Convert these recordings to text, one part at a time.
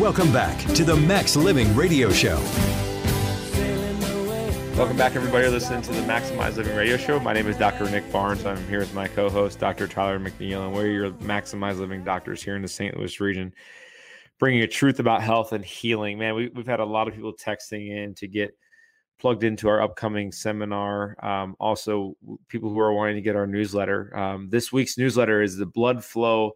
Welcome back to the Max Living Radio Show. Welcome back, everybody. Listening to the Maximize Living Radio Show. My name is Dr. Nick Barnes. I'm here with my co-host, Dr. Tyler McNeil, and we're your Maximize Living doctors here in the St. Louis region, bringing you truth about health and healing. Man, we, we've had a lot of people texting in to get plugged into our upcoming seminar. Um, also, people who are wanting to get our newsletter. Um, this week's newsletter is the blood flow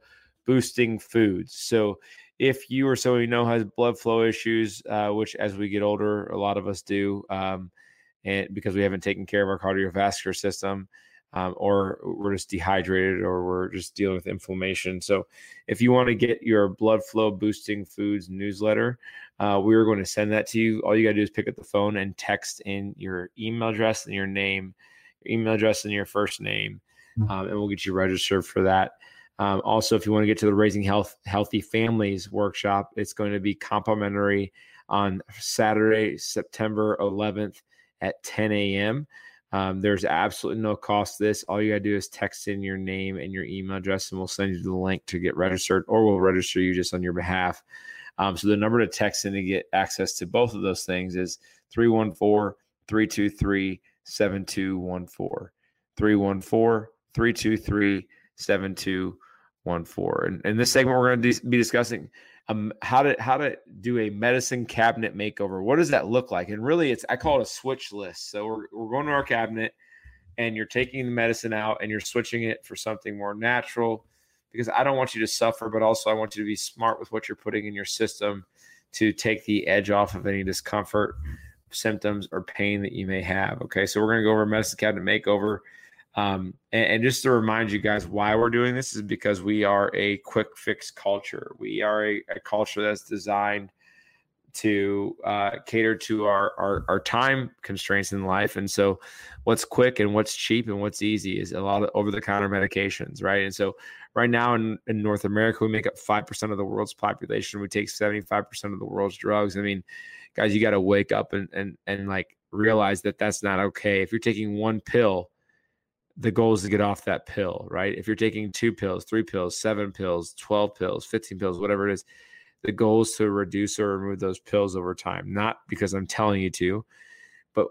boosting foods. So if you or someone you know has blood flow issues, uh, which as we get older, a lot of us do, um, and because we haven't taken care of our cardiovascular system, um, or we're just dehydrated, or we're just dealing with inflammation. So, if you want to get your blood flow boosting foods newsletter, uh, we are going to send that to you. All you got to do is pick up the phone and text in your email address and your name, your email address and your first name, um, and we'll get you registered for that. Um, also, if you want to get to the Raising Health Healthy Families workshop, it's going to be complimentary on Saturday, September 11th at 10 a.m. Um, there's absolutely no cost to this. All you got to do is text in your name and your email address, and we'll send you the link to get registered, or we'll register you just on your behalf. Um, so the number to text in to get access to both of those things is 314 323 7214. 314 323 7214. And in this segment, we're going to be discussing um, how to how to do a medicine cabinet makeover. What does that look like? And really, it's I call it a switch list. So we're, we're going to our cabinet, and you're taking the medicine out and you're switching it for something more natural. Because I don't want you to suffer, but also I want you to be smart with what you're putting in your system to take the edge off of any discomfort, symptoms, or pain that you may have. Okay, so we're going to go over medicine cabinet makeover. Um, and, and, just to remind you guys why we're doing this is because we are a quick fix culture. We are a, a culture that's designed to uh, cater to our, our, our time constraints in life. And so, what's quick and what's cheap and what's easy is a lot of over the counter medications, right? And so, right now in, in North America, we make up five percent of the world's population. We take seventy five percent of the world's drugs. I mean, guys, you got to wake up and and and like realize that that's not okay. If you're taking one pill the goal is to get off that pill, right? If you're taking two pills, three pills, seven pills, 12 pills, 15 pills, whatever it is, the goal is to reduce or remove those pills over time. Not because I'm telling you to, but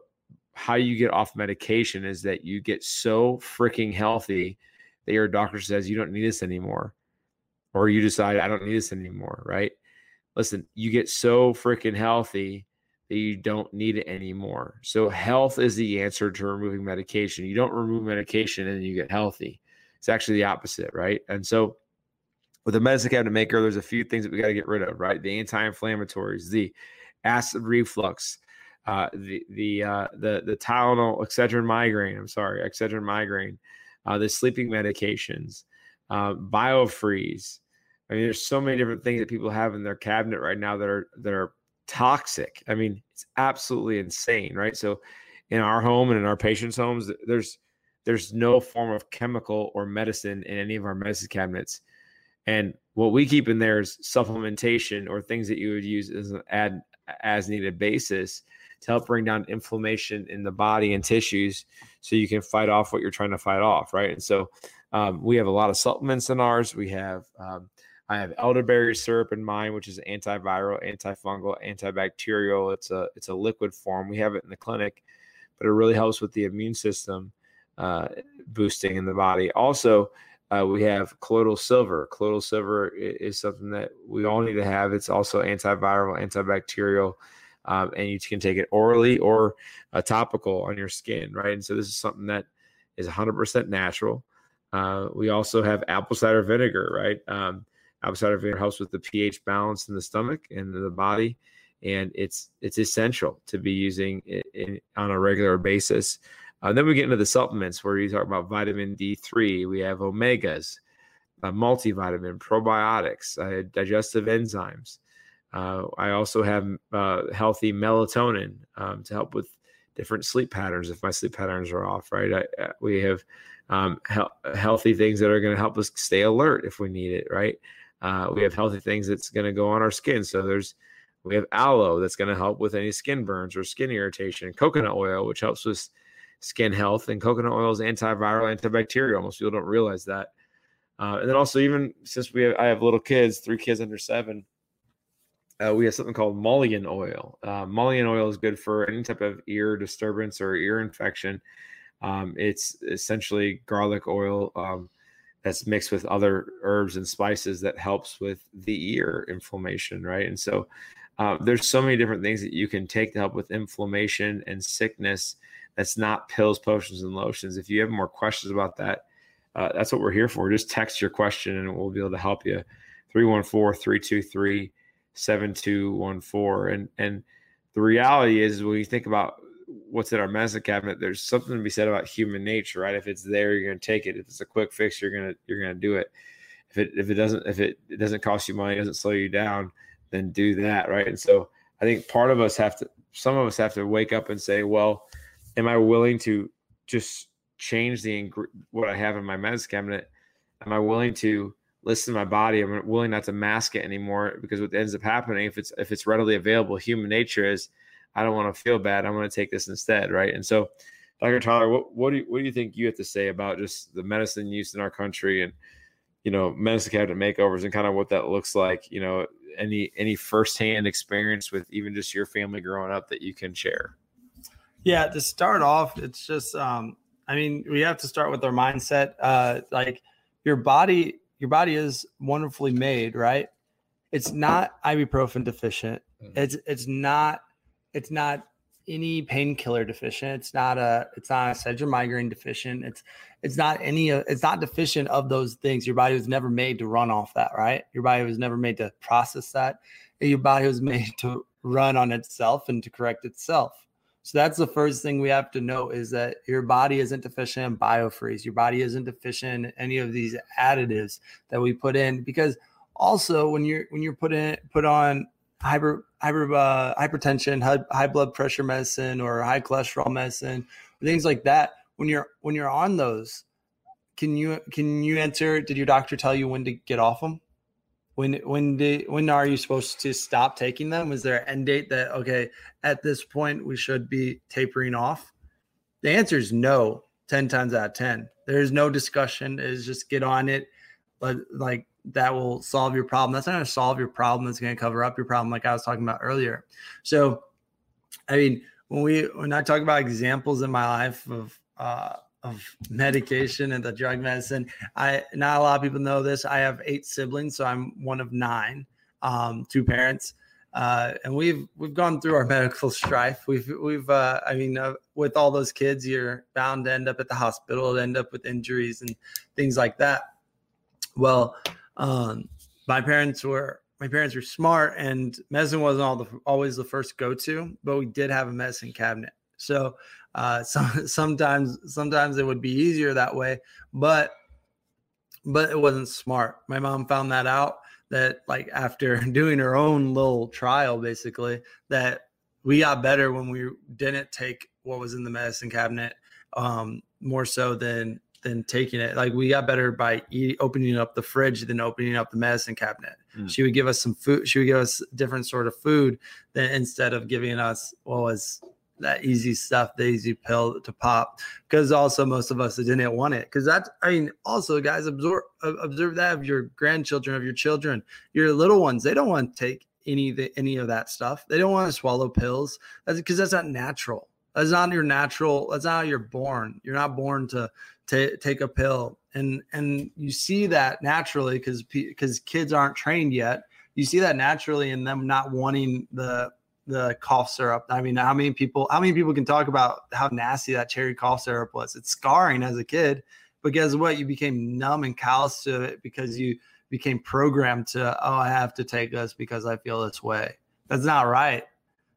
how you get off medication is that you get so freaking healthy that your doctor says you don't need this anymore. Or you decide, I don't need this anymore, right? Listen, you get so freaking healthy that you don't need it anymore. So health is the answer to removing medication. You don't remove medication and you get healthy. It's actually the opposite, right? And so with a medicine cabinet maker, there's a few things that we got to get rid of, right? The anti-inflammatories, the acid reflux, uh, the the uh, the the Tylenol, Excedrin migraine. I'm sorry, Excedrin migraine, uh, the sleeping medications, uh, biofreeze. I mean, there's so many different things that people have in their cabinet right now that are that are toxic. I mean, it's absolutely insane, right? So in our home and in our patients' homes, there's there's no form of chemical or medicine in any of our medicine cabinets. And what we keep in there is supplementation or things that you would use as an ad, as needed basis to help bring down inflammation in the body and tissues so you can fight off what you're trying to fight off, right? And so um, we have a lot of supplements in ours. We have um, I have elderberry syrup in mine, which is antiviral, antifungal, antibacterial. It's a it's a liquid form. We have it in the clinic, but it really helps with the immune system uh, boosting in the body. Also, Uh, we have colloidal silver. Colloidal silver is something that we all need to have. It's also antiviral, antibacterial, um, and you can take it orally or uh, topical on your skin, right? And so this is something that is 100% natural. Uh, we also have apple cider vinegar, right? Um, apple cider vinegar helps with the pH balance in the stomach and the body, and it's it's essential to be using it in, on a regular basis. Uh, then we get into the supplements where you talk about vitamin D3. We have omegas, uh, multivitamin, probiotics, uh, digestive enzymes. Uh, I also have uh, healthy melatonin um, to help with different sleep patterns if my sleep patterns are off. Right, I, we have um, he- healthy things that are going to help us stay alert if we need it. Right, we have healthy things that's going to go on our skin. So there's we have aloe that's going to help with any skin burns or skin irritation. Coconut oil, which helps with skin health, and coconut oil is antiviral, antibacterial. Most people don't realize that. Uh, and then also, even since we have, I have little kids, three kids under seven, uh, we have something called mullein oil. Uh, mullein oil is good for any type of ear disturbance or ear infection. Um, it's essentially garlic oil um, that's mixed with other herbs and spices that helps with the ear inflammation, right? And so uh, there's so many different things that you can take to help with inflammation and sickness that's not pills, potions, and lotions. If you have more questions about that, uh, that's what we're here for. Just text your question and we'll be able to help you. 314 323 7214. And and the reality is when you think about what's in our medicine cabinet, there's something to be said about human nature, right? If it's there, you're gonna take it. If it's a quick fix, you're gonna you're gonna do it. If it if it doesn't if it, it doesn't cost you money, doesn't slow you down, then do that, right? And so I think part of us have to some of us have to wake up and say, well, am I willing to just change the what I have in my medicine cabinet? Am I willing to listen to my body? I'm willing not to mask it anymore because what ends up happening if it's if it's readily available, human nature is I don't want to feel bad. I'm going to take this instead, right? And so, Dr. Tyler, what what do you, what do you think you have to say about just the medicine use in our country and you know medicine cabinet makeovers and kind of what that looks like? You know, any any firsthand experience with even just your family growing up that you can share? Yeah, to start off, it's just um, I mean, we have to start with our mindset. Uh, like your body, your body is wonderfully made, right? It's not ibuprofen deficient. Mm-hmm. It's it's not it's not any painkiller deficient. It's not a it's not a Excedrin migraine deficient. It's it's not any it's not deficient of those things. Your body was never made to run off that, right? Your body was never made to process that. Your body was made to run on itself and to correct itself. So that's the first thing we have to know is that your body isn't deficient in biofreeze. Your body isn't deficient in any of these additives that we put in because also when you're when you're put in put on hyper hyper uh, hypertension, high, high blood pressure medicine or high cholesterol medicine, things like that, when you're when you're on those, can you can you answer did your doctor tell you when to get off them? when when did when are you supposed to stop taking them? Is there an end date that okay at this point we should be tapering off? The answer is no 10 times out of 10 there's no discussion. Is just get on it. But like that will solve your problem that's not going to solve your problem it's going to cover up your problem like i was talking about earlier so i mean when we when i talk about examples in my life of uh of medication and the drug medicine. I not a lot of people know this. I have eight siblings, so I'm one of nine, um, two parents. Uh, and we've we've gone through our medical strife. We've we've uh, I mean, uh, with all those kids, you're bound to end up at the hospital, end up with injuries and things like that. Well, um, my parents were my parents were smart, and medicine wasn't all the, always the first go to, but we did have a medicine cabinet. So uh, some, sometimes sometimes it would be easier that way, but but it wasn't smart. My mom found that out that like after doing her own little trial, basically that we got better when we didn't take what was in the medicine cabinet um, more so than than taking it. Like we got better by eat, opening up the fridge than opening up the medicine cabinet. Mm. She would give us some food. She would give us different sort of food than instead of giving us what was that easy stuff, the easy pill to pop. Because also most of us didn't want it. Because that's, I mean, also guys, observe observe that of your grandchildren, of your children, your little ones. They don't want to take any of the, any of that stuff. They don't want to swallow pills. That's because that's not natural. That's not your natural. That's not how you're born. You're not born to to take a pill. And and you see that naturally because because kids aren't trained yet. You see that naturally in them not wanting the the cough syrup. I mean how many people how many people can talk about how nasty that cherry cough syrup was? It's scarring as a kid but guess what? You became numb and callous to it because you became programmed to oh i have to take this because i feel this way. That's not right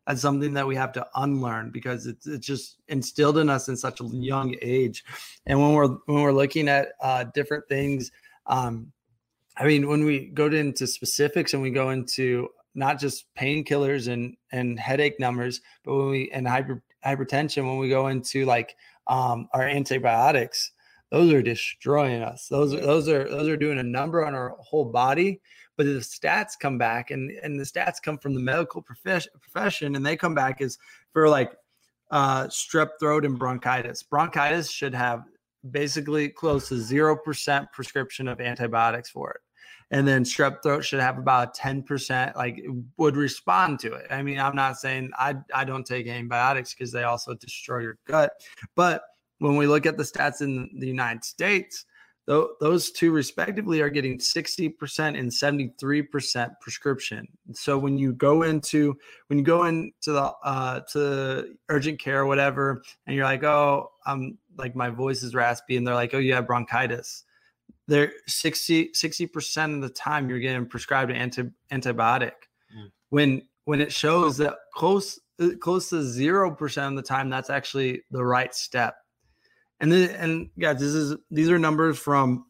that's something that we have to unlearn because it's, it's just instilled in us in such a young age. And when we're when we're looking at uh, different things um, i mean when we go into specifics and we go into not just painkillers and and headache numbers but when we and hyper, hypertension when we go into like um, our antibiotics those are destroying us. Those those are those are doing a number on our whole body but the stats come back and and the stats come from the medical profession profession and they come back as for like uh, strep throat and bronchitis. Bronchitis should have basically close to 0% prescription of antibiotics for it. And then strep throat should have about 10% like would respond to it. I mean i'm not saying i i don't take antibiotics because they also destroy your gut but when we look at the stats in the united states those two respectively are getting 60% and 73% prescription. So when you go into when you go into the uh to urgent care or whatever and you're like oh i'm like my voice is raspy and they're like oh you have bronchitis they're 60 60% of the time you're getting prescribed an anti, antibiotic. Mm. when when it shows that close close to 0% of the time that's actually the right step and and yeah, this is these are numbers from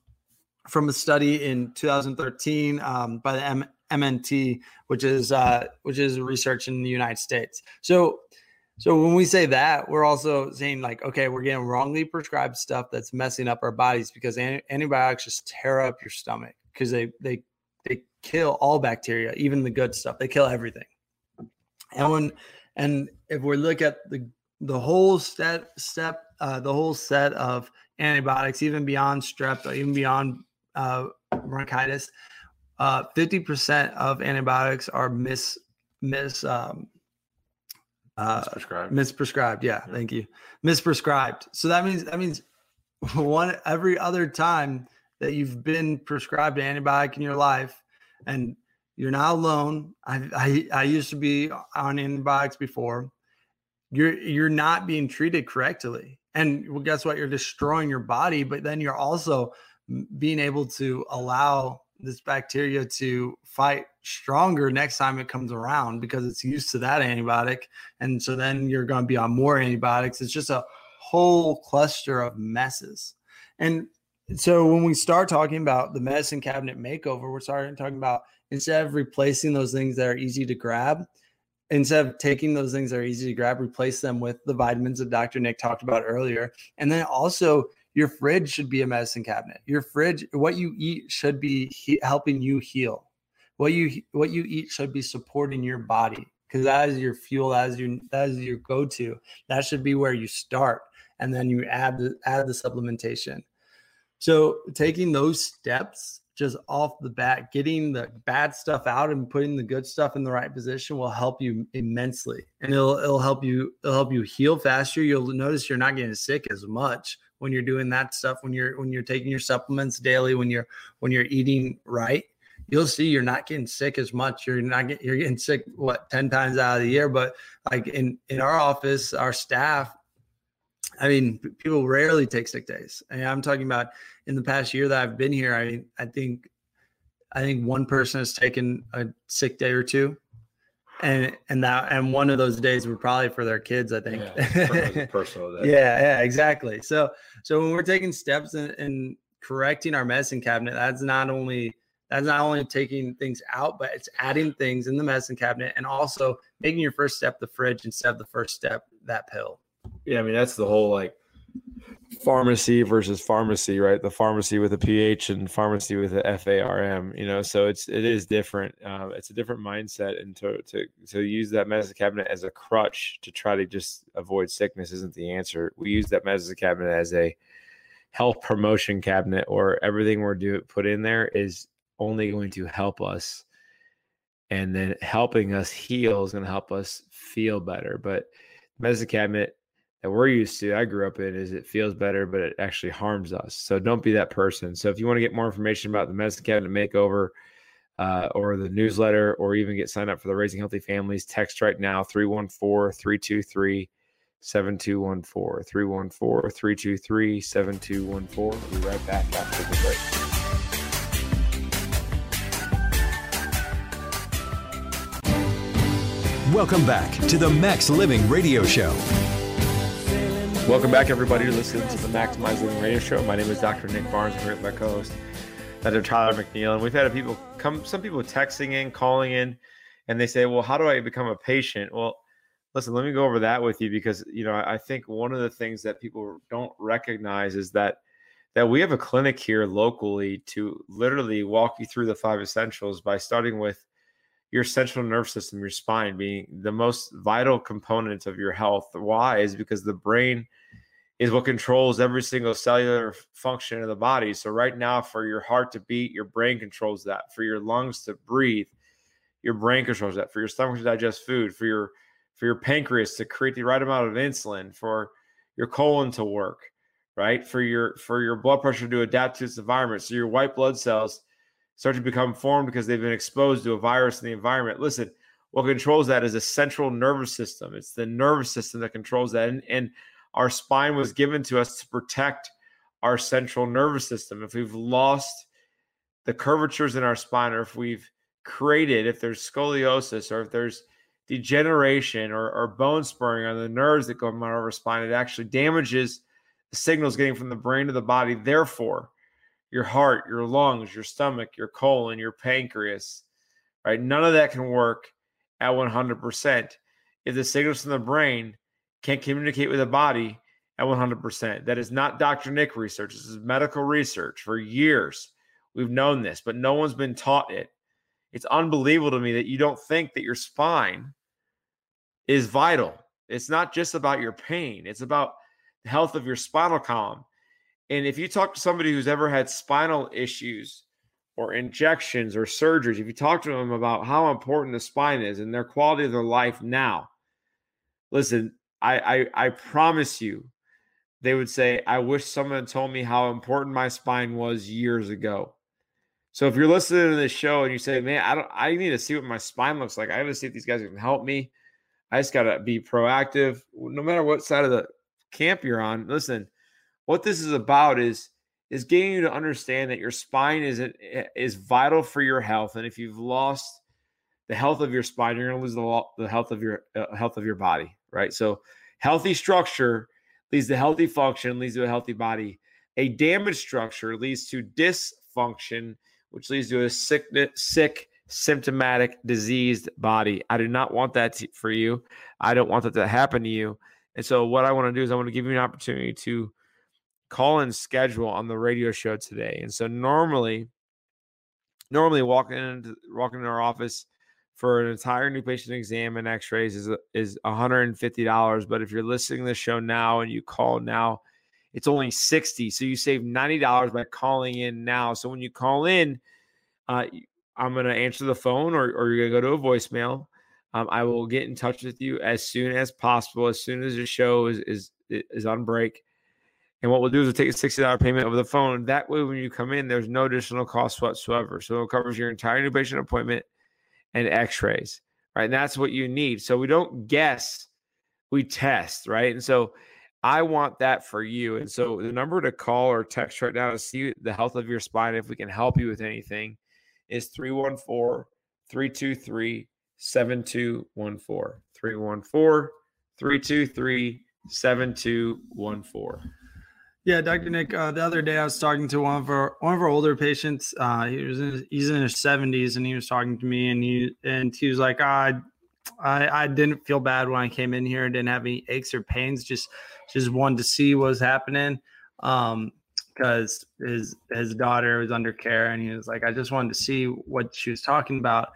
from a study in 2013 um, by the M- MNT, which is uh, which is research in the United States. So, so when we say that, we're also saying like, okay, we're getting wrongly prescribed stuff that's messing up our bodies because an- antibiotics just tear up your stomach because they they they kill all bacteria, even the good stuff. They kill everything. And when and if we look at the the whole step step uh, the whole set of antibiotics, even beyond strep, even beyond uh, bronchitis. Uh, 50% of antibiotics are mis mis um, uh, misprescribed. Misprescribed. Yeah, yeah, thank you. Misprescribed. So that means that means one every other time that you've been prescribed an antibiotic in your life, and you're not alone. I I, I used to be on antibiotics before. You're you're not being treated correctly and well, guess what? You're destroying your body, but then you're also being able to allow this bacteria to fight stronger next time it comes around because it's used to that antibiotic. And so then you're going to be on more antibiotics. It's just a whole cluster of messes. And so when we start talking about the medicine cabinet makeover, we're starting talking about instead of replacing those things that are easy to grab, instead of taking those things that are easy to grab, replace them with the vitamins that Dr. Nick talked about earlier. And then also, your fridge should be a medicine cabinet. Your fridge, what you eat should be he- helping you heal. What you what you eat should be supporting your body because that is your fuel, that is your that is your go-to. That should be where you start, and then you add the add the supplementation. So taking those steps just off the bat, getting the bad stuff out and putting the good stuff in the right position will help you immensely. And it'll it'll help you it'll help you heal faster. You'll notice you're not getting sick as much when you're doing that stuff when you're when you're taking your supplements daily, when you're when you're eating right. You'll see you're not getting sick as much. You're not getting you're getting sick what 10 times out of the year, but like in in our office, our staff I mean, people rarely take sick days. I mean I'm talking about in the past year that I've been here. I mean, I think, I think one person has taken a sick day or two, and and that and one of those days were probably for their kids. I think. Yeah, personal day. yeah, yeah, exactly. So so when we're taking steps in, in correcting our medicine cabinet, that's not only that's not only taking things out, but it's adding things in the medicine cabinet and also making your first step the fridge instead of the first step that pill. Yeah, I mean that's the whole like pharmacy versus pharmacy, right? The pharmacy with a PH and pharmacy with a FARM, you know. So it's it is different. Uh, it's a different mindset, and to to to use that medicine cabinet as a crutch to try to just avoid sickness isn't the answer. We use that medicine cabinet as a health promotion cabinet, or everything we're do put in there is only going to help us, and then helping us heal is going to help us feel better. But medicine cabinet that we're used to, I grew up in, is it feels better, but it actually harms us. So don't be that person. So if you want to get more information about the medicine cabinet makeover uh, or the newsletter, or even get signed up for the Raising Healthy Families, text right now 314 323 7214. 314 323 7214. We'll be right back after the break. Welcome back to the Max Living Radio Show. Welcome back, everybody. You're listening to the Maximize Living Radio Show. My name is Dr. Nick Barnes. I'm here with my co-host, Dr. Tyler McNeil, and we've had people come, some people texting in, calling in, and they say, "Well, how do I become a patient?" Well, listen, let me go over that with you because you know I think one of the things that people don't recognize is that that we have a clinic here locally to literally walk you through the five essentials by starting with your central nervous system, your spine being the most vital component of your health. Why? Is because the brain is what controls every single cellular function of the body. So, right now, for your heart to beat, your brain controls that. For your lungs to breathe, your brain controls that. For your stomach to digest food, for your for your pancreas to create the right amount of insulin, for your colon to work, right? For your for your blood pressure to adapt to its environment. So your white blood cells start to become formed because they've been exposed to a virus in the environment. Listen, what controls that is a central nervous system. It's the nervous system that controls that. And, and our spine was given to us to protect our central nervous system. If we've lost the curvatures in our spine, or if we've created, if there's scoliosis, or if there's degeneration or, or bone spurring on the nerves that go of our spine, it actually damages the signals getting from the brain to the body. Therefore, your heart, your lungs, your stomach, your colon, your pancreas, right? None of that can work at 100% if the signals from the brain can't communicate with the body at 100%. That is not Dr. Nick research. This is medical research. For years, we've known this, but no one's been taught it. It's unbelievable to me that you don't think that your spine is vital. It's not just about your pain, it's about the health of your spinal column. And if you talk to somebody who's ever had spinal issues or injections or surgeries, if you talk to them about how important the spine is and their quality of their life now, listen, I, I, I promise you, they would say, I wish someone had told me how important my spine was years ago. So if you're listening to this show and you say, man, I don't I need to see what my spine looks like. I gotta see if these guys can help me. I just gotta be proactive. No matter what side of the camp you're on, listen, what this is about is is getting you to understand that your spine is is vital for your health, and if you've lost the health of your spine, you're going to lose the, the health of your uh, health of your body, right? So, healthy structure leads to healthy function, leads to a healthy body. A damaged structure leads to dysfunction, which leads to a sick, sick, symptomatic, diseased body. I do not want that to, for you. I don't want that to happen to you. And so, what I want to do is I want to give you an opportunity to call in schedule on the radio show today. And so normally, normally walking into walking into our office for an entire new patient exam and x-rays is is $150 but if you're listening to the show now and you call now it's only 60 so you save $90 by calling in now so when you call in uh, i'm going to answer the phone or, or you're going to go to a voicemail um, i will get in touch with you as soon as possible as soon as the show is is is on break and what we'll do is we'll take a $60 payment over the phone. That way, when you come in, there's no additional cost whatsoever. So it covers your entire new patient appointment and x rays, right? And that's what you need. So we don't guess, we test, right? And so I want that for you. And so the number to call or text right now to see the health of your spine, if we can help you with anything, is 314 323 7214. 314 323 7214. Yeah, Dr. Nick. Uh, the other day, I was talking to one of our one of our older patients. Uh, he was in his, he's in his seventies, and he was talking to me, and he and he was like, I, I, I didn't feel bad when I came in here. Didn't have any aches or pains. Just just wanted to see what was happening. Um, because his his daughter was under care, and he was like, I just wanted to see what she was talking about.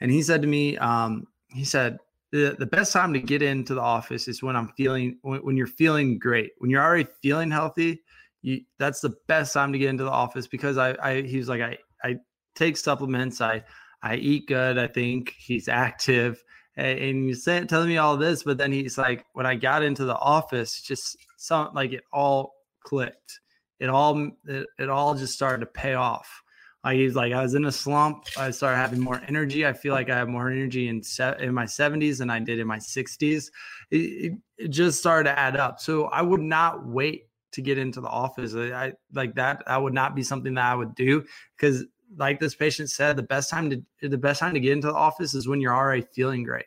And he said to me, um, he said, the, the best time to get into the office is when I'm feeling when, when you're feeling great. When you're already feeling healthy, you that's the best time to get into the office because I I he's like I I take supplements, I I eat good, I think he's active and you saying telling me all this, but then he's like, when I got into the office, just some like it all clicked. It all it, it all just started to pay off. Like he's like, I was in a slump. I started having more energy. I feel like I have more energy in se- in my 70s than I did in my 60s. It, it, it just started to add up. So I would not wait to get into the office. I, I like that. That would not be something that I would do because like this patient said, the best time to the best time to get into the office is when you're already feeling great,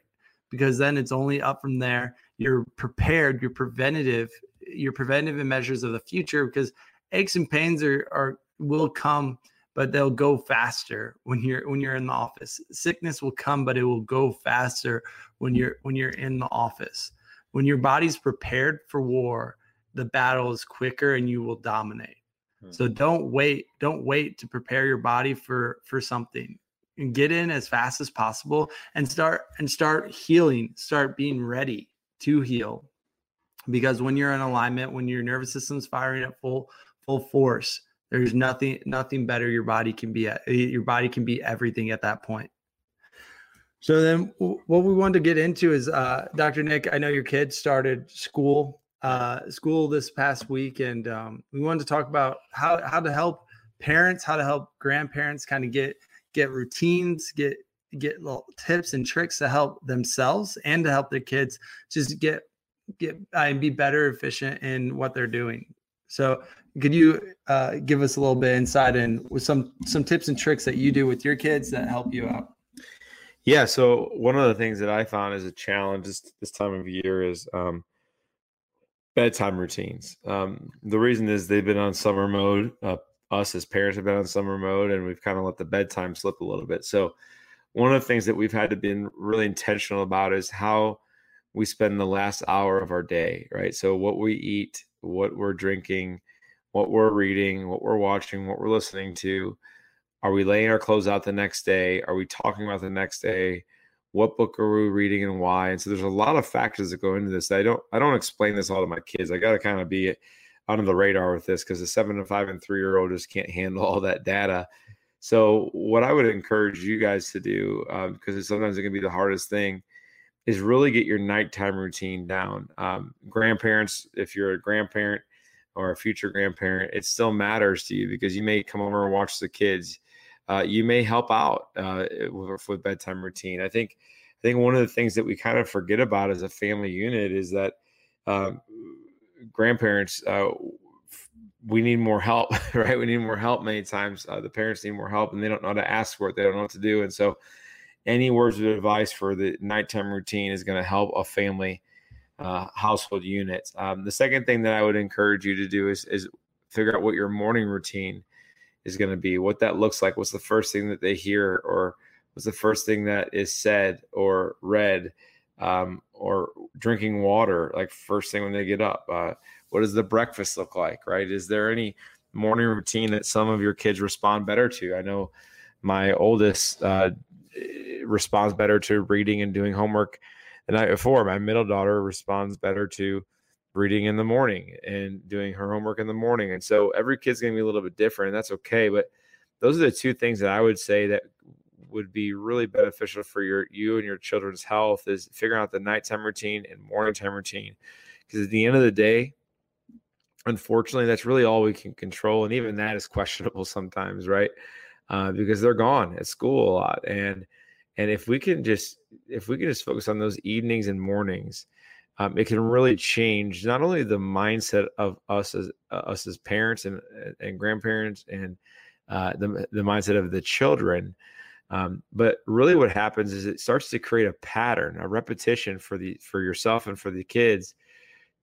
because then it's only up from there. You're prepared. You're preventative. You're preventative in measures of the future because aches and pains are are will come, but they'll go faster when you're when you're in the office. Sickness will come, but it will go faster when you're when you're in the office. When your body's prepared for war, the battle is quicker and you will dominate. So hmm. don't wait. Don't wait to prepare your body for for something. And get in as fast as possible and start and start healing. Start being ready to heal. Because when you're in alignment, when your nervous system's firing at full full force, there's nothing nothing better your body can be at. Your body can be everything at that point. So then, what we wanted to get into is, uh, Dr. Nick. I know your kids started school uh, school this past week, and um, we wanted to talk about how how to help parents, how to help grandparents kind of get get routines, get get little tips and tricks to help themselves and to help their kids just get get and be better efficient in what they're doing. So, could you uh, give us a little bit insight in with some some tips and tricks that you do with your kids that help you out? Yeah. So one of the things that I found as a challenge this, this time of year is um, bedtime routines. Um, the reason is they've been on summer mode. Uh, us as parents have been on summer mode, and we've kind of let the bedtime slip a little bit. So, one of the things that we've had to be really intentional about is how we spend the last hour of our day. Right. So, what we eat, what we're drinking, what we're reading, what we're watching, what we're listening to. Are we laying our clothes out the next day? Are we talking about the next day? what book are we reading and why and so there's a lot of factors that go into this i don't i don't explain this all to my kids i got to kind of be under the radar with this because the seven and five and three year old just can't handle all that data so what i would encourage you guys to do because um, sometimes it can be the hardest thing is really get your nighttime routine down um, grandparents if you're a grandparent or a future grandparent it still matters to you because you may come over and watch the kids uh, you may help out uh, with, with, bedtime routine. I think I think one of the things that we kind of forget about as a family unit is that um, grandparents uh, we need more help, right? We need more help many times. Uh, the parents need more help, and they don't know how to ask for it. They don't know what to do, and so any words of advice for the nighttime routine is going to help a family uh, household units. Um, the second thing that I would encourage you to do is is figure out what your morning routine is going to be, what that looks like, what's the first thing that they hear, or what's the first thing that is said or read, um, or drinking water, like first thing when they get up. Uh, what does the breakfast look like, right? Is there any morning routine that some of your kids respond better to? I know my oldest uh, responds better to reading and doing homework the night before. My middle daughter responds better to reading in the morning and doing her homework in the morning. And so every kid's going to be a little bit different, and that's okay. But those are the two things that I would say that would be really beneficial for your you and your children's health is figuring out the nighttime routine and morning time routine. Because at the end of the day, unfortunately, that's really all we can control, and even that is questionable sometimes, right? Uh, because they're gone at school a lot, and and if we can just if we can just focus on those evenings and mornings um, it can really change not only the mindset of us as uh, us as parents and and grandparents and uh, the the mindset of the children, um, but really what happens is it starts to create a pattern, a repetition for the for yourself and for the kids,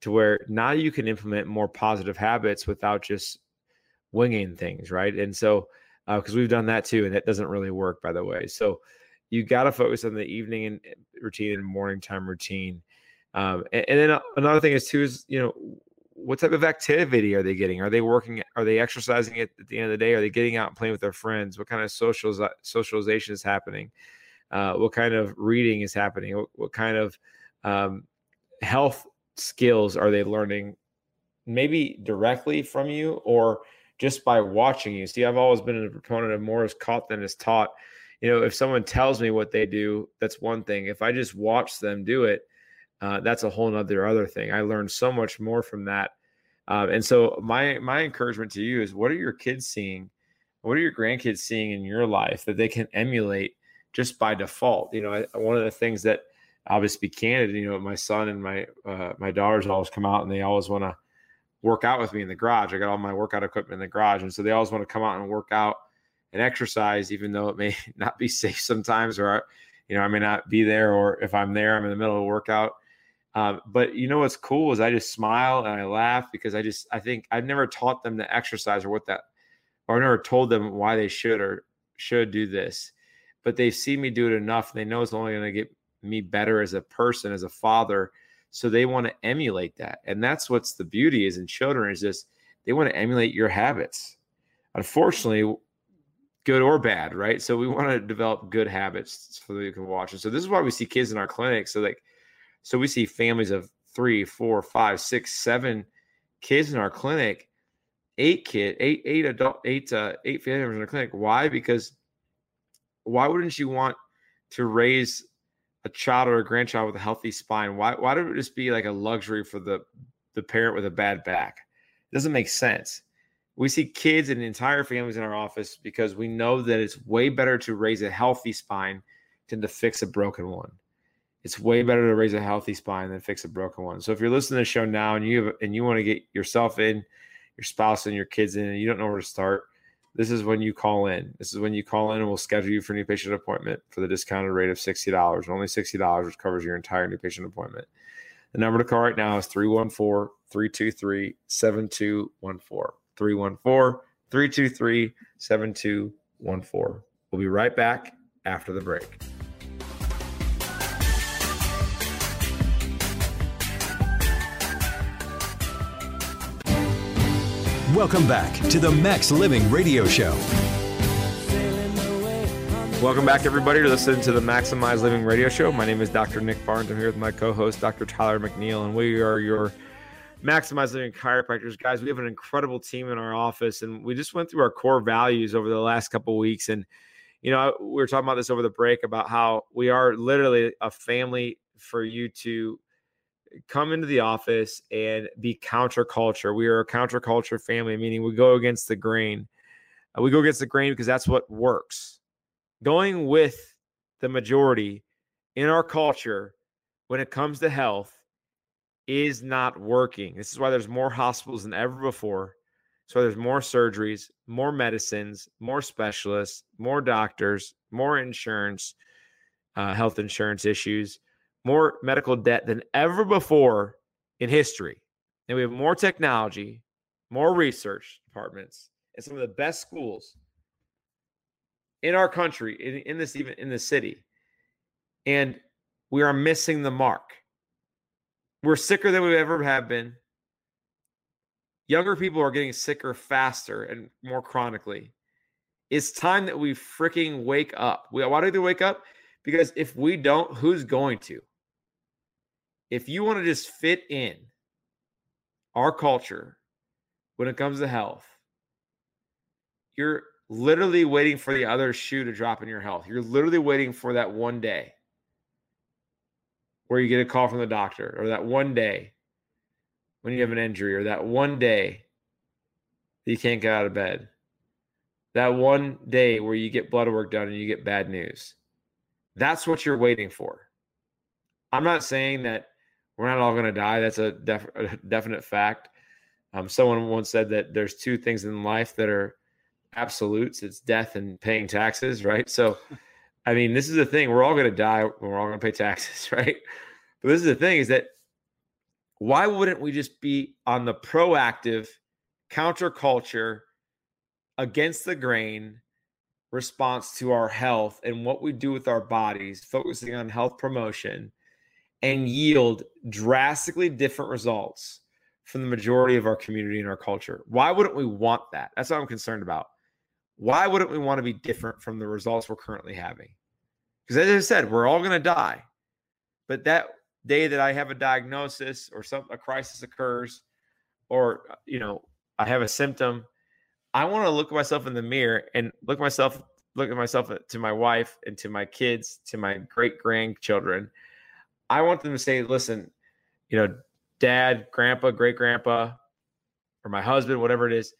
to where now you can implement more positive habits without just winging things, right? And so because uh, we've done that too, and that doesn't really work, by the way. So you got to focus on the evening and routine and morning time routine um, and, and, then another thing is too is you know what type of activity are they getting? Are they working? Are they exercising at, at the end of the day? Are they getting out and playing with their friends? What kind of socials socialization is happening? Uh, what kind of reading is happening? What, what kind of um, health skills are they learning? Maybe directly from you or just by watching you. See, I've always been a proponent of more is caught than is taught you know, if someone tells me what they do, that's one thing. If I just watch them do it, uh, that's a whole nother other thing. I learned so much more from that. Uh, and so my my encouragement to you is what are your kids seeing? What are your grandkids seeing in your life that they can emulate just by default? You know, I, one of the things that I'll just be candid, you know, my son and my uh, my daughters always come out and they always want to work out with me in the garage. I got all my workout equipment in the garage. And so they always want to come out and work out and exercise, even though it may not be safe sometimes, or, you know, I may not be there, or if I'm there, I'm in the middle of a workout. Um, but you know what's cool is I just smile and I laugh because I just I think I've never taught them to exercise or what that or I've never told them why they should or should do this. But they see me do it enough. They know it's only going to get me better as a person, as a father. So they want to emulate that. And that's what's the beauty is in children is just they want to emulate your habits. Unfortunately, good or bad, right? So we want to develop good habits so that we can watch. And so this is why we see kids in our clinic. So like, so we see families of three, four, five, six, seven kids in our clinic, eight kid, eight, eight adult, eight, uh, eight family members in our clinic. Why? Because why wouldn't you want to raise a child or a grandchild with a healthy spine? Why, why would it just be like a luxury for the, the parent with a bad back? It doesn't make sense. We see kids and entire families in our office because we know that it's way better to raise a healthy spine than to fix a broken one. It's way better to raise a healthy spine than fix a broken one. So if you're listening to the show now and you have, and you want to get yourself in, your spouse and your kids in, and you don't know where to start, this is when you call in. This is when you call in and we'll schedule you for a new patient appointment for the discounted rate of $60, only $60, which covers your entire new patient appointment. The number to call right now is 314 323 7214. 314 323 7214. We'll be right back after the break. Welcome back to the Max Living Radio Show. Welcome back, everybody, to listen to the Maximize Living Radio Show. My name is Dr. Nick Barnes. I'm here with my co-host, Dr. Tyler McNeil, and we are your Maximize Living chiropractors. Guys, we have an incredible team in our office, and we just went through our core values over the last couple weeks. And you know, we were talking about this over the break about how we are literally a family for you to come into the office and be counterculture. We are a counterculture family, meaning we go against the grain. Uh, we go against the grain because that's what works. Going with the majority in our culture when it comes to health is not working. This is why there's more hospitals than ever before. So there's more surgeries, more medicines, more specialists, more doctors, more insurance, uh, health insurance issues more medical debt than ever before in history. And we have more technology, more research departments, and some of the best schools in our country, in, in this even in the city. And we are missing the mark. We're sicker than we ever have been. Younger people are getting sicker faster and more chronically. It's time that we freaking wake up. We, why do they wake up? Because if we don't, who's going to? if you want to just fit in our culture when it comes to health, you're literally waiting for the other shoe to drop in your health. You're literally waiting for that one day where you get a call from the doctor, or that one day when you have an injury, or that one day that you can't get out of bed, that one day where you get blood work done and you get bad news. That's what you're waiting for. I'm not saying that we're not all going to die. That's a, def- a definite fact. Um, someone once said that there's two things in life that are absolutes it's death and paying taxes, right? So, I mean, this is the thing. We're all going to die. We're all going to pay taxes, right? But this is the thing is that why wouldn't we just be on the proactive counterculture against the grain response to our health and what we do with our bodies, focusing on health promotion and yield drastically different results from the majority of our community and our culture. Why wouldn't we want that? That's what I'm concerned about. Why wouldn't we want to be different from the results we're currently having? Because as I said, we're all going to die. But that day that I have a diagnosis or some a crisis occurs, or you know, I have a symptom, I want to look myself in the mirror and look myself look at myself uh, to my wife and to my kids, to my great grandchildren. I want them to say, listen, you know, dad, grandpa, great grandpa, or my husband, whatever it is,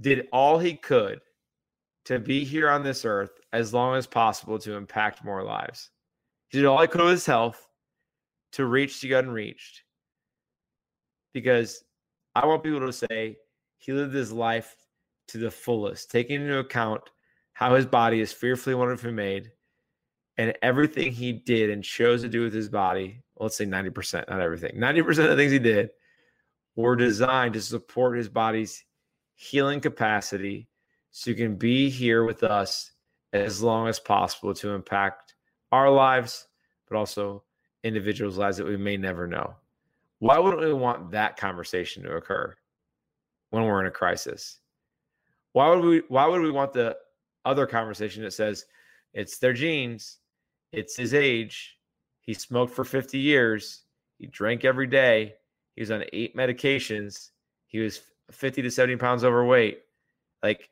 did all he could to be here on this earth as long as possible to impact more lives. He did all he could with his health to reach get unreached. Because I want people to say he lived his life to the fullest, taking into account how his body is fearfully wonderfully made and everything he did and chose to do with his body. Well, let's say 90%, not everything. 90% of the things he did were designed to support his body's healing capacity so you can be here with us as long as possible to impact our lives, but also individuals' lives that we may never know. Why wouldn't we want that conversation to occur when we're in a crisis? Why would we why would we want the other conversation that says it's their genes, it's his age, he smoked for 50 years, he drank every day, he was on eight medications, he was 50 to 70 pounds overweight. Like,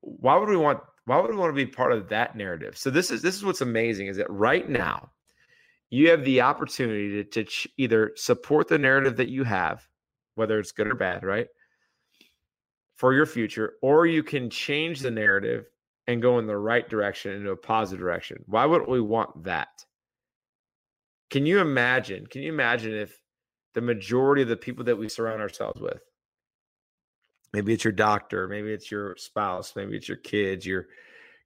why would we want why would we want to be part of that narrative? So this is this is what's amazing is that right now you have the opportunity to, to either support the narrative that you have, whether it's good or bad, right? For your future, or you can change the narrative and go in the right direction into a positive direction. Why would we want that? Can you imagine? Can you imagine if the majority of the people that we surround ourselves with maybe it's your doctor maybe it's your spouse maybe it's your kids your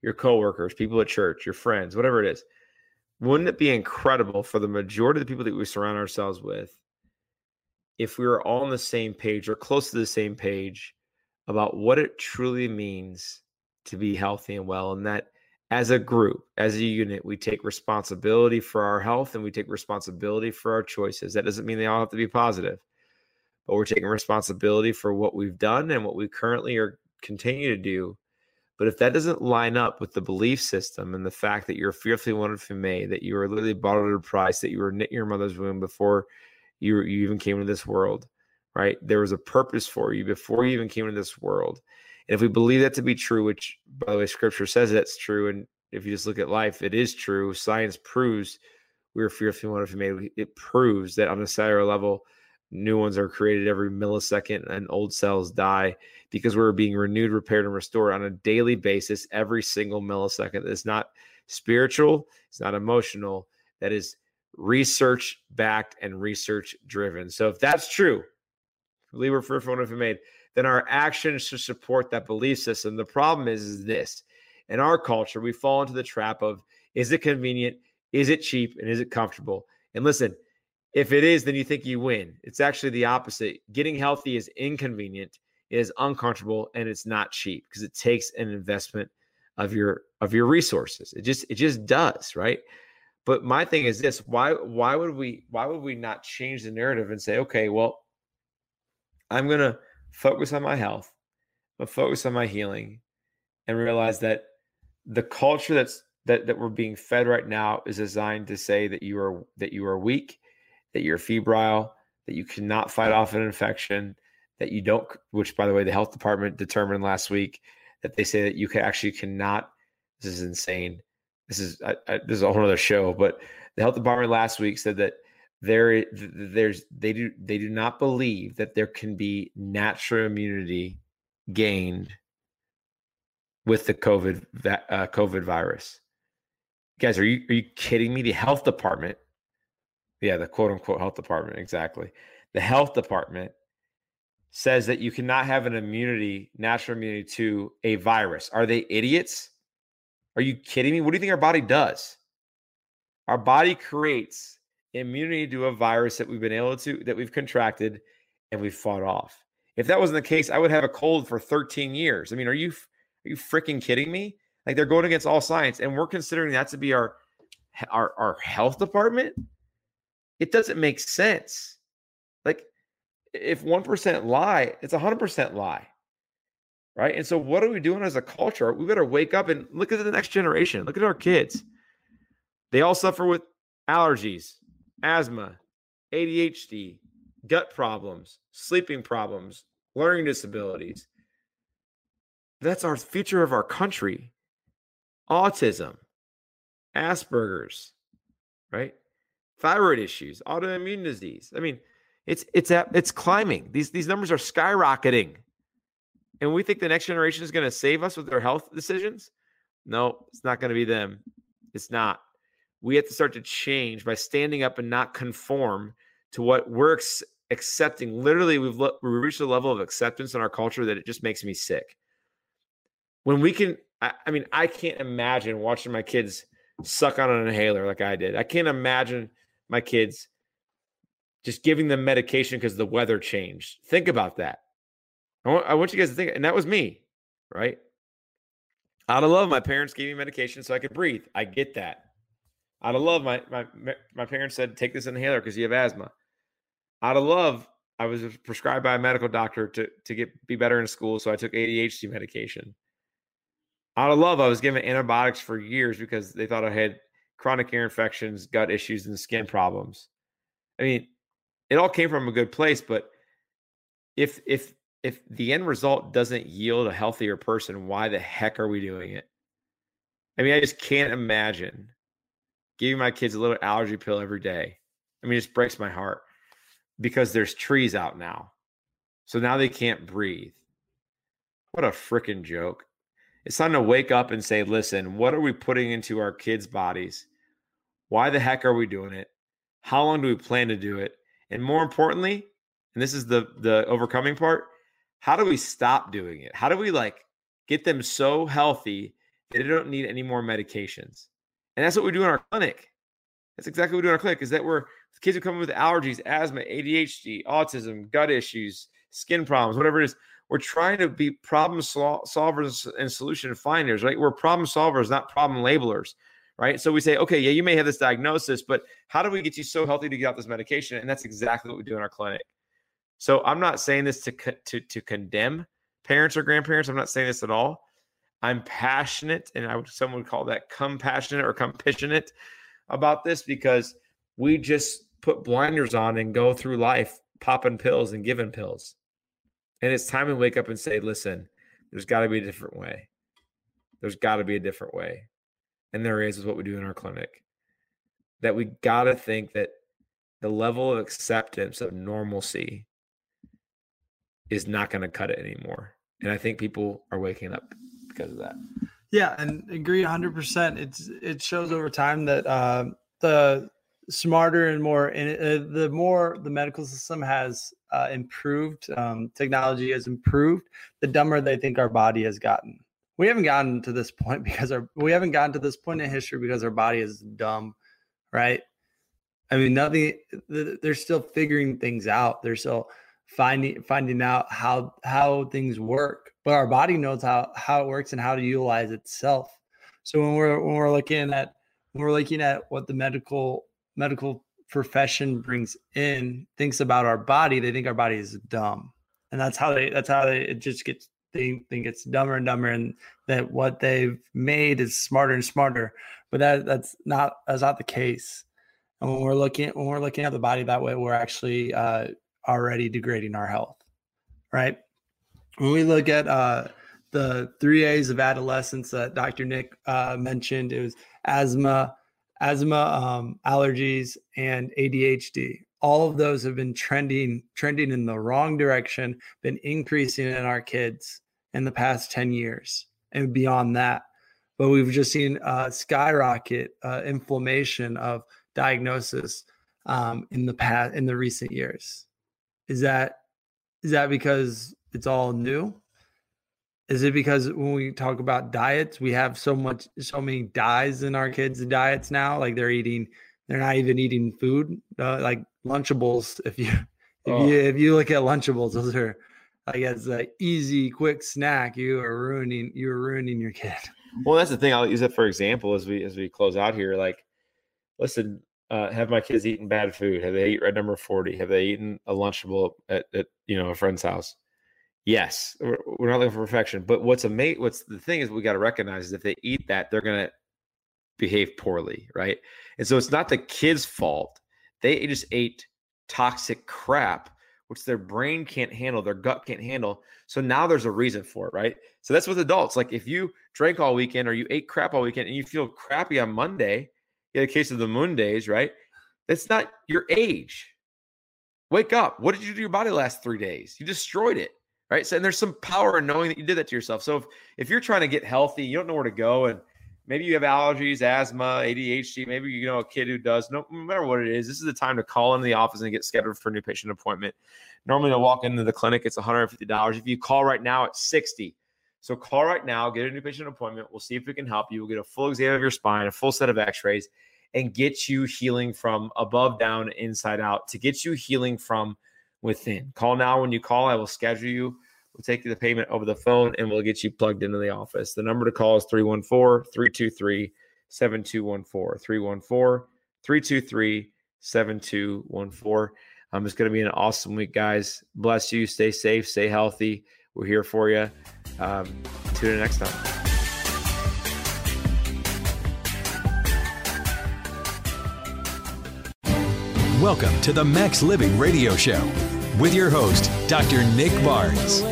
your coworkers people at church your friends whatever it is. Wouldn't it be incredible for the majority of the people that we surround ourselves with if we were all on the same page or close to the same page about what it truly means to be healthy and well and that as a group as a unit we take responsibility for our health and we take responsibility for our choices. That doesn't mean they all have to be positive but we're taking responsibility for what we've done and what we currently are continue to do. But if that doesn't line up with the belief system and the fact that you're fearfully wonderfully made, that you were literally bought at a price, that you were knit in your mother's womb before you, you even came into this world, right? There was a purpose for you before you even came into this world. And if we believe that to be true, which by the way, scripture says that's true, and if you just look at life, it is true. Science proves we are fearfully wonderfully made. It proves that on a cellular level, New ones are created every millisecond, and old cells die because we're being renewed, repaired, and restored on a daily basis every single millisecond. It's not spiritual, it's not emotional. That is research backed and research driven. So if that's true, believe we're fearful if we made, then our actions should support that belief system. The problem is, is this in our culture, we fall into the trap of is it convenient? Is it cheap? And is it comfortable? And listen, if it is, then you think you win. It's actually the opposite. Getting healthy is inconvenient, it is uncomfortable, and it's not cheap because it takes an investment of your of your resources. It just it just does, right? But my thing is this: why why would we why would we not change the narrative and say, okay, well, I'm gonna focus on my health, but focus on my healing, and realize that the culture that's that that we're being fed right now is designed to say that you are that you are weak that you're febrile, that you cannot fight off an infection, that you don't, which by the way, the health department determined last week that they say that you can actually cannot. This is insane. This is I, I, this is a whole other show, but the health department last week said that there there's they do they do not believe that there can be natural immunity gained with the COVID uh, COVID virus. Guys, are you are you kidding me? The health department yeah, the quote unquote health department. Exactly. The health department says that you cannot have an immunity, natural immunity to a virus. Are they idiots? Are you kidding me? What do you think our body does? Our body creates immunity to a virus that we've been able to, that we've contracted and we've fought off. If that wasn't the case, I would have a cold for 13 years. I mean, are you are you freaking kidding me? Like they're going against all science, and we're considering that to be our our, our health department. It doesn't make sense. Like if 1% lie, it's 100% lie. Right. And so, what are we doing as a culture? We better wake up and look at the next generation. Look at our kids. They all suffer with allergies, asthma, ADHD, gut problems, sleeping problems, learning disabilities. That's our future of our country. Autism, Asperger's, right? Thyroid issues, autoimmune disease. I mean, it's it's it's climbing. These these numbers are skyrocketing. And we think the next generation is going to save us with their health decisions. No, it's not going to be them. It's not. We have to start to change by standing up and not conform to what we're accepting. Literally, we've we reached a level of acceptance in our culture that it just makes me sick. When we can, I, I mean, I can't imagine watching my kids suck on an inhaler like I did. I can't imagine my kids just giving them medication because the weather changed. Think about that. I want, I want you guys to think, and that was me, right? Out of love, my parents gave me medication so I could breathe. I get that. Out of love, my my my parents said take this inhaler because you have asthma. Out of love, I was prescribed by a medical doctor to to get be better in school, so I took ADHD medication. Out of love, I was given antibiotics for years because they thought I had chronic ear infections, gut issues, and skin problems. I mean, it all came from a good place, but if if if the end result doesn't yield a healthier person, why the heck are we doing it? I mean, I just can't imagine giving my kids a little allergy pill every day. I mean, it just breaks my heart because there's trees out now. So now they can't breathe. What a freaking joke. It's time to wake up and say, listen, what are we putting into our kids' bodies? Why the heck are we doing it? How long do we plan to do it? And more importantly, and this is the the overcoming part, how do we stop doing it? How do we like get them so healthy that they don't need any more medications? And that's what we do in our clinic. That's exactly what we do in our clinic is that we're kids come in with allergies, asthma, ADHD, autism, gut issues, skin problems, whatever it is. We're trying to be problem solvers and solution finders, right? We're problem solvers, not problem labelers right? So we say, okay, yeah, you may have this diagnosis, but how do we get you so healthy to get out this medication? And that's exactly what we do in our clinic. So I'm not saying this to to to condemn parents or grandparents. I'm not saying this at all. I'm passionate, and I would someone would call that compassionate or compassionate about this because we just put blinders on and go through life popping pills and giving pills. And it's time to wake up and say, listen, there's got to be a different way. There's got to be a different way and there is with what we do in our clinic. That we got to think that the level of acceptance of normalcy is not going to cut it anymore. And I think people are waking up because of that. Yeah, and agree 100%. It's it shows over time that uh, the smarter and more and uh, the more the medical system has uh, improved, um, technology has improved, the dumber they think our body has gotten we haven't gotten to this point because our we haven't gotten to this point in history because our body is dumb, right? I mean, nothing. They're still figuring things out. They're still finding finding out how how things work. But our body knows how how it works and how to utilize itself. So when we're when we're looking at when we're looking at what the medical medical profession brings in, thinks about our body, they think our body is dumb, and that's how they that's how they it just gets they think it's dumber and dumber and that what they've made is smarter and smarter. But that that's not that's not the case. And when we're looking when we're looking at the body that way we're actually uh, already degrading our health right? When we look at uh, the three a's of adolescence that dr nick uh, mentioned it was asthma asthma um, allergies and adhd all of those have been trending trending in the wrong direction been increasing in our kids in the past 10 years and beyond that. But we've just seen uh, skyrocket uh, inflammation of diagnosis um, in the past in the recent years. Is that is that because it's all new? Is it because when we talk about diets, we have so much so many dyes in our kids' diets now? Like they're eating, they're not even eating food, uh, like Lunchables. If you if oh. you if you look at Lunchables, those are like as an easy, quick snack, you are ruining you are ruining your kid. Well, that's the thing. I'll use it for example as we as we close out here. Like, listen, uh, have my kids eaten bad food? Have they eaten red number forty? Have they eaten a lunchable at, at you know a friend's house? Yes, we're, not looking for perfection, but what's a mate? What's the thing is we got to recognize is if they eat that, they're gonna behave poorly, right? And so it's not the kid's fault. They just ate toxic crap which their brain can't handle, their gut can't handle. So now there's a reason for it, right? So that's with adults. Like if you drank all weekend or you ate crap all weekend and you feel crappy on Monday, you in the case of the moon days, right? That's not your age. Wake up. What did you do to your body last three days? You destroyed it. Right. So and there's some power in knowing that you did that to yourself. So if, if you're trying to get healthy, you don't know where to go, and maybe you have allergies, asthma, ADHD, maybe you know a kid who does, no, no matter what it is, this is the time to call into the office and get scheduled for a new patient appointment. Normally to walk into the clinic, it's $150. If you call right now, it's 60 so call right now, get a new patient appointment. We'll see if we can help you. We'll get a full exam of your spine, a full set of x-rays, and get you healing from above down, inside out, to get you healing from within. Call now. When you call, I will schedule you. We'll take the payment over the phone and we'll get you plugged into the office. The number to call is 314 323 7214. 314 323 7214. Um, it's going to be an awesome week, guys. Bless you. Stay safe. Stay healthy. We're here for you. Um, tune in next time. Welcome to the Max Living Radio Show with your host, Dr. Nick Barnes.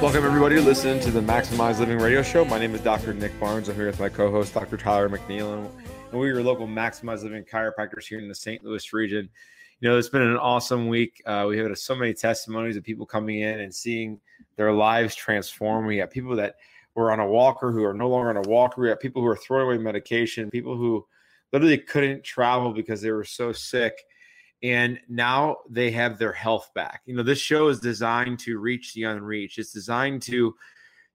Welcome, everybody, to listen to the Maximize Living Radio Show. My name is Dr. Nick Barnes. I'm here with my co host, Dr. Tyler McNeil, and we're your local Maximize Living chiropractors here in the St. Louis region. You know, it's been an awesome week. Uh, we had so many testimonies of people coming in and seeing their lives transform. We have people that were on a walker who are no longer on a walker. We have people who are throwing away medication, people who literally couldn't travel because they were so sick. And now they have their health back. You know, this show is designed to reach the unreached. It's designed to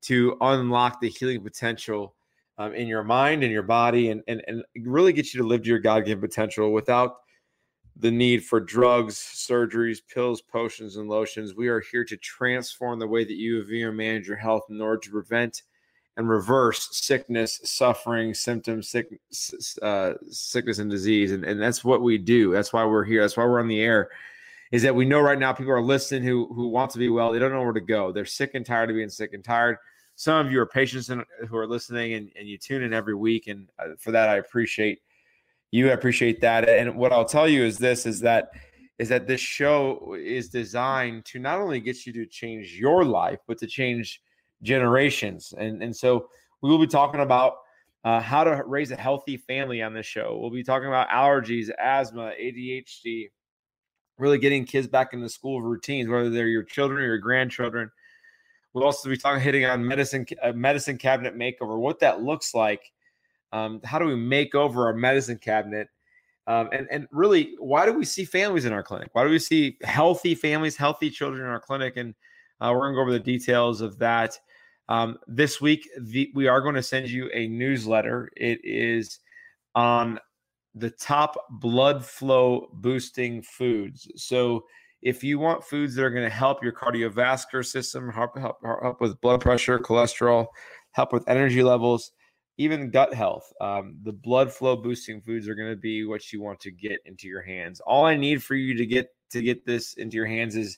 to unlock the healing potential um, in your mind and your body and, and, and really get you to live to your God given potential without the need for drugs, surgeries, pills, potions, and lotions. We are here to transform the way that you view and manage your health in order to prevent and reverse sickness, suffering, symptoms, sick, uh, sickness, and disease. And, and that's what we do. That's why we're here. That's why we're on the air. Is that we know right now people are listening who who want to be well. They don't know where to go. They're sick and tired of being sick and tired. Some of you are patients who are listening, and, and you tune in every week. And uh, for that, I appreciate you appreciate that and what i'll tell you is this is that is that this show is designed to not only get you to change your life but to change generations and and so we will be talking about uh, how to raise a healthy family on this show we'll be talking about allergies asthma adhd really getting kids back into school routines whether they're your children or your grandchildren we'll also be talking hitting on medicine uh, medicine cabinet makeover what that looks like um, how do we make over our medicine cabinet? Um, and, and really, why do we see families in our clinic? Why do we see healthy families, healthy children in our clinic? And uh, we're going to go over the details of that. Um, this week, the, we are going to send you a newsletter. It is on the top blood flow boosting foods. So, if you want foods that are going to help your cardiovascular system, help, help, help with blood pressure, cholesterol, help with energy levels, even gut health. Um, the blood flow boosting foods are going to be what you want to get into your hands. All I need for you to get to get this into your hands is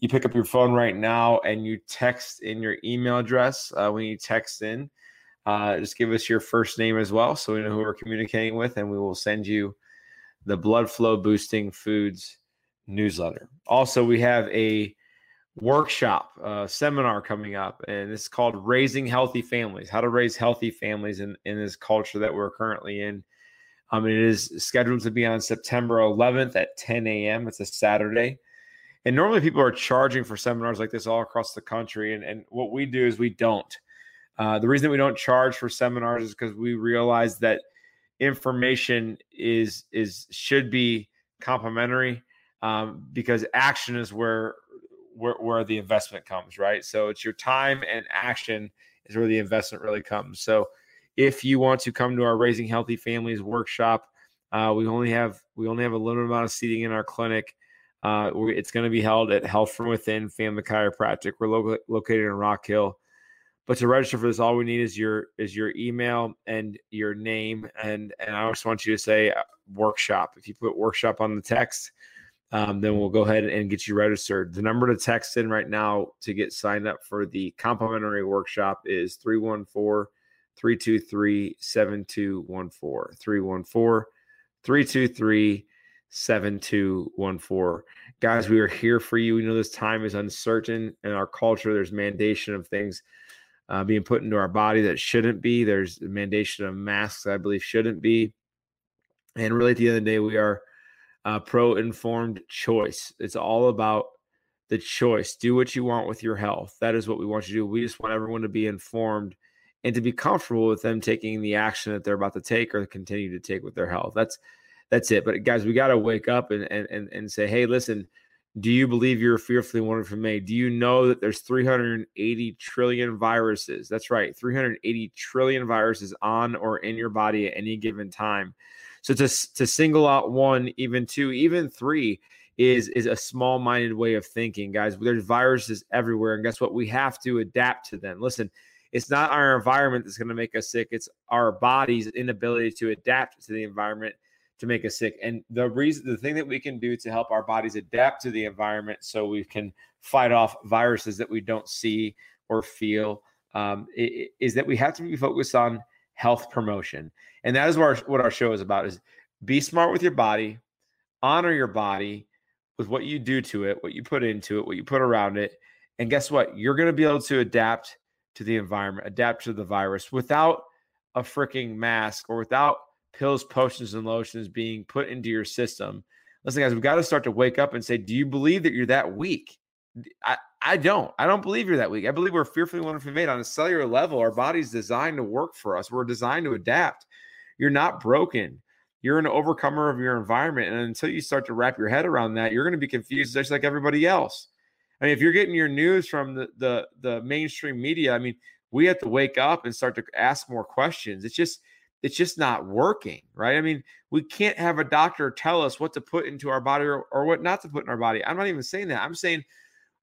you pick up your phone right now and you text in your email address. Uh, when you text in, uh, just give us your first name as well, so we know who we're communicating with, and we will send you the blood flow boosting foods newsletter. Also, we have a workshop uh, seminar coming up and it's called raising healthy families how to raise healthy families in, in this culture that we're currently in um, it is scheduled to be on september 11th at 10 a.m it's a saturday and normally people are charging for seminars like this all across the country and, and what we do is we don't uh, the reason that we don't charge for seminars is because we realize that information is is should be complementary um, because action is where where, where the investment comes, right? So it's your time and action is where the investment really comes. So if you want to come to our Raising Healthy Families workshop, uh, we only have we only have a limited amount of seating in our clinic. Uh, it's going to be held at Health from Within Family Chiropractic. We're lo- located in Rock Hill. But to register for this, all we need is your is your email and your name, and and I just want you to say uh, workshop. If you put workshop on the text, um, then we'll go ahead and get you registered. The number to text in right now to get signed up for the complimentary workshop is 314 323 7214. 314 323 7214. Guys, we are here for you. We know this time is uncertain in our culture. There's mandation of things uh, being put into our body that shouldn't be. There's mandation of masks I believe shouldn't be. And really, at the end of the day, we are uh, pro informed choice. It's all about the choice. Do what you want with your health. That is what we want you to do. We just want everyone to be informed and to be comfortable with them taking the action that they're about to take or continue to take with their health. That's that's it. But guys, we got to wake up and, and and and say, hey, listen, do you believe you're fearfully wonderfully made? Do you know that there's 380 trillion viruses? That's right, 380 trillion viruses on or in your body at any given time. So to to single out one, even two, even three is is a small-minded way of thinking, guys. There's viruses everywhere, and guess what? We have to adapt to them. Listen, it's not our environment that's going to make us sick; it's our body's inability to adapt to the environment to make us sick. And the reason, the thing that we can do to help our bodies adapt to the environment so we can fight off viruses that we don't see or feel um, is that we have to be focused on health promotion. And that is what our, what our show is about is be smart with your body, honor your body with what you do to it, what you put into it, what you put around it. And guess what? You're going to be able to adapt to the environment, adapt to the virus without a freaking mask or without pills, potions, and lotions being put into your system. Listen, guys, we've got to start to wake up and say, do you believe that you're that weak? I, I don't. I don't believe you're that weak. I believe we're fearfully wonderfully made on a cellular level. Our body's designed to work for us. We're designed to adapt. You're not broken. You're an overcomer of your environment. And until you start to wrap your head around that, you're going to be confused just like everybody else. I mean, if you're getting your news from the the, the mainstream media, I mean, we have to wake up and start to ask more questions. It's just it's just not working, right? I mean, we can't have a doctor tell us what to put into our body or, or what not to put in our body. I'm not even saying that. I'm saying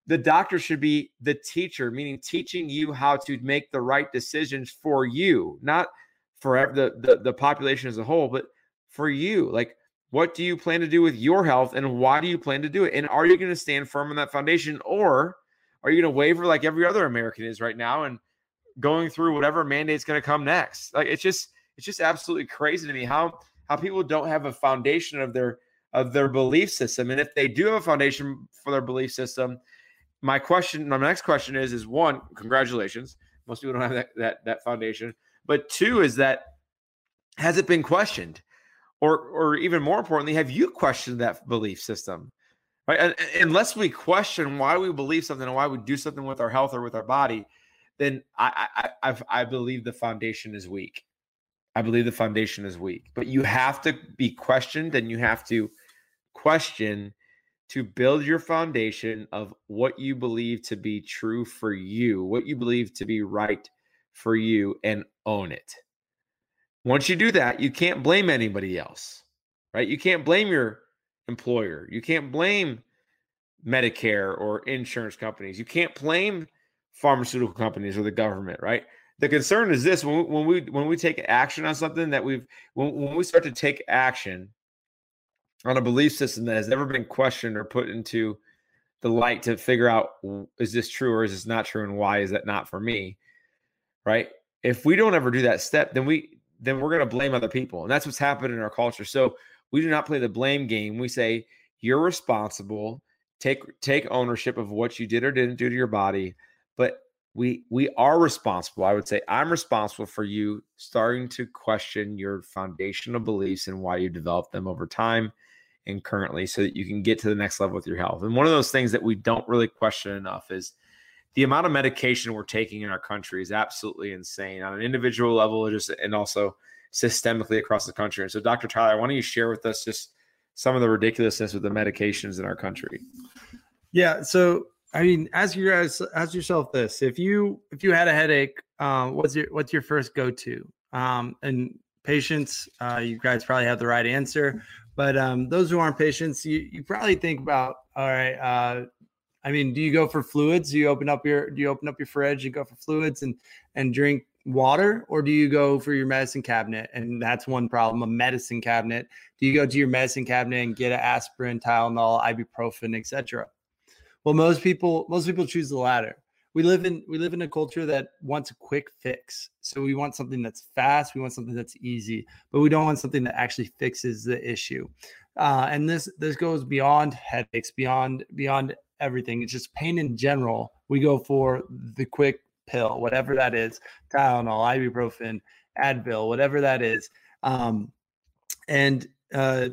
the doctor should be the teacher, meaning teaching you how to make the right decisions for you, not for the, the, the population as a whole, but for you. Like, what do you plan to do with your health and why do you plan to do it? And are you going to stand firm on that foundation or are you going to waver like every other American is right now and going through whatever mandate's going to come next? Like, it's just, it's just absolutely crazy to me how how people don't have a foundation of their of their belief system. And if they do have a foundation for their belief system, my question, my next question is, is one, congratulations. Most people don't have that that, that foundation. But two is that has it been questioned? Or or even more importantly, have you questioned that belief system? Right. And, unless we question why we believe something and why we do something with our health or with our body, then I I I, I believe the foundation is weak. I believe the foundation is weak. But you have to be questioned and you have to question to build your foundation of what you believe to be true for you, what you believe to be right for you, and own it. Once you do that, you can't blame anybody else, right? You can't blame your employer. You can't blame Medicare or insurance companies. You can't blame pharmaceutical companies or the government, right? The concern is this when we, when we when we take action on something that we've when, when we start to take action on a belief system that has never been questioned or put into the light to figure out is this true or is this not true and why is that not for me right? If we don't ever do that step then we then we're going to blame other people and that's what's happened in our culture. So we do not play the blame game. We say you're responsible. Take take ownership of what you did or didn't do to your body but we we are responsible i would say i'm responsible for you starting to question your foundational beliefs and why you develop them over time and currently so that you can get to the next level with your health. And one of those things that we don't really question enough is the amount of medication we're taking in our country is absolutely insane on an individual level just and also systemically across the country. And so dr tyler why don't you share with us just some of the ridiculousness with the medications in our country? Yeah so I mean, ask you guys, ask yourself this: if you if you had a headache, um, what's your what's your first go to? Um, and patients, uh, you guys probably have the right answer, but um, those who aren't patients, you you probably think about, all right. Uh, I mean, do you go for fluids? Do you open up your do you open up your fridge and go for fluids and and drink water, or do you go for your medicine cabinet? And that's one problem: a medicine cabinet. Do you go to your medicine cabinet and get an aspirin, Tylenol, ibuprofen, etc.? Well, most people most people choose the latter. We live in we live in a culture that wants a quick fix. So we want something that's fast, we want something that's easy, but we don't want something that actually fixes the issue. uh, and this this goes beyond headaches, beyond beyond everything. It's just pain in general. We go for the quick pill, whatever that is, Tylenol, ibuprofen, Advil, whatever that is. Um, and uh,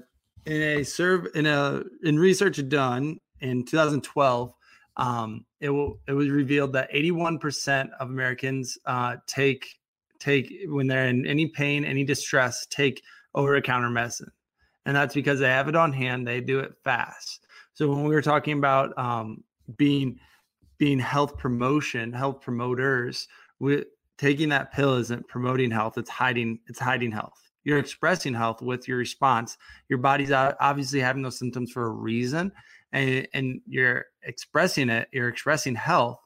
in a serve in a in research done in 2012, um, it will it was revealed that 81% of Americans uh, take take when they're in any pain, any distress, take over the counter medicine, and that's because they have it on hand. They do it fast. So when we were talking about um, being being health promotion, health promoters, we taking that pill isn't promoting health; it's hiding it's hiding health. You're expressing health with your response. Your body's obviously having those symptoms for a reason, and, and you're expressing it. You're expressing health,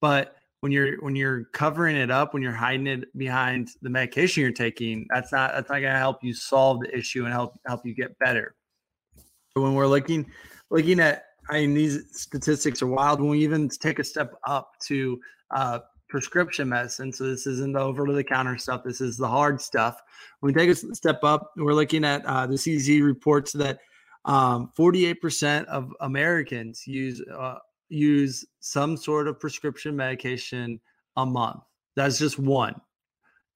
but when you're when you're covering it up, when you're hiding it behind the medication you're taking, that's not that's not going to help you solve the issue and help help you get better. So when we're looking looking at I mean, these statistics are wild. When we even take a step up to uh, prescription medicine, so this isn't the over the counter stuff, this is the hard stuff. When we take a step up, we're looking at uh, the CDC reports that um, 48% of Americans use uh, use some sort of prescription medication a month. That's just one.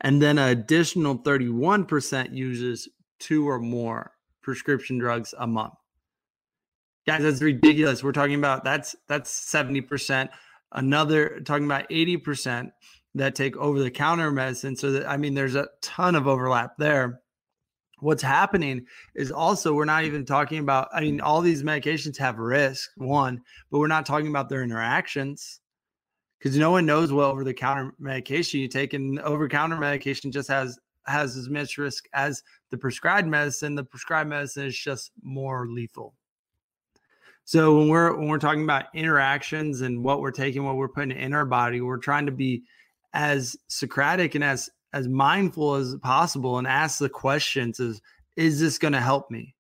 And then an additional 31% uses two or more prescription drugs a month. Guys that's ridiculous. We're talking about that's that's 70% another talking about 80% that take over the counter medicine. So that i mean there's a ton of overlap there what's happening is also we're not even talking about i mean all these medications have risk one but we're not talking about their interactions. Because no one knows what over the counter medication you take and over counter medication just has has as much risk as the prescribed medicine. The prescribed medicine is just more lethal. So when we're when we're talking about interactions and what we're taking, what we're putting in our body, we're trying to be as Socratic and as as mindful as possible and ask the questions: Is is this going to help me?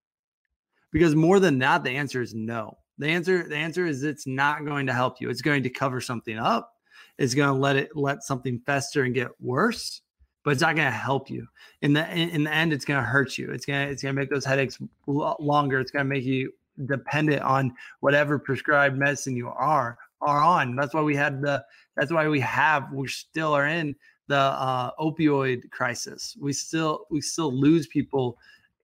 Because more than that, the answer is no. The answer the answer is it's not going to help you. It's going to cover something up. It's going to let it let something fester and get worse but it's not going to help you. In the in, the end, it's going to hurt you. It's going to it's going to make those headaches longer. It's going to make you dependent on whatever prescribed medicine you are are on. That's why we had the. That's why we have. We still are in the uh, opioid crisis. We still we still lose people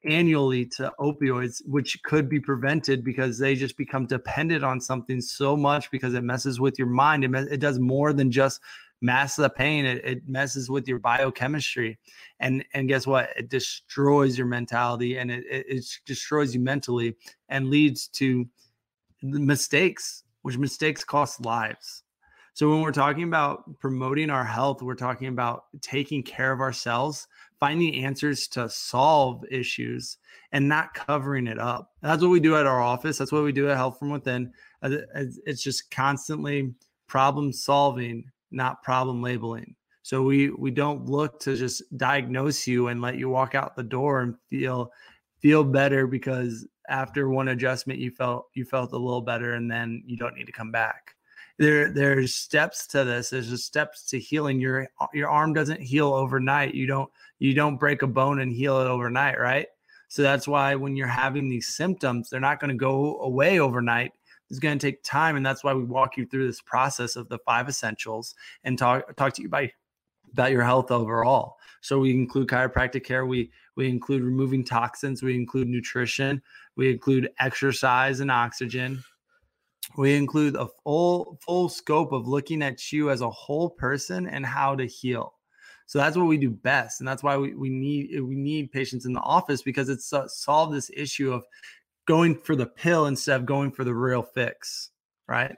annually to opioids, which could be prevented because they just become dependent on something so much because it messes with your mind. It, it does more than just mask the pain. It, it messes with your biochemistry, and and guess what? It destroys your mentality and it, it, it destroys you mentally and leads to mistakes, which mistakes cost lives. So when we're talking about promoting our health, we're talking about taking care of ourselves, finding answers to solve issues, and not covering it up. That's what we do at our office. That's what we do at Health from Within. Uh, it's just constantly problem solving not problem labeling. So we we don't look to just diagnose you and let you walk out the door and feel feel better because after one adjustment you felt you felt a little better and then you don't need to come back. There there's steps to this. There's steps to healing. Your your arm doesn't heal overnight. You don't you don't break a bone and heal it overnight, right? So that's why when you're having these symptoms, they're not going to go away overnight it's going to take time and that's why we walk you through this process of the five essentials and talk talk to you about about your health overall so we include chiropractic care we we include removing toxins we include nutrition we include exercise and oxygen we include a full full scope of looking at you as a whole person and how to heal so that's what we do best and that's why we, we need we need patients in the office because it's uh, solve this issue of going for the pill instead of going for the real fix, right?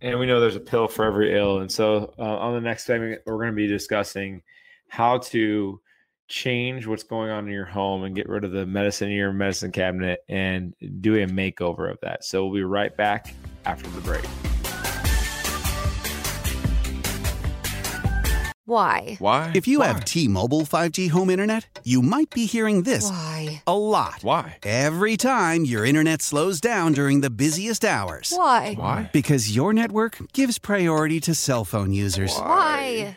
And we know there's a pill for every ill. And so uh, on the next segment, we're going to be discussing how to change what's going on in your home and get rid of the medicine in your medicine cabinet and do a makeover of that. So we'll be right back after the break. Why? Why? If you Why? have T-Mobile 5G home internet, you might be hearing this Why? a lot. Why? Every time your internet slows down during the busiest hours. Why? Why? Because your network gives priority to cell phone users. Why?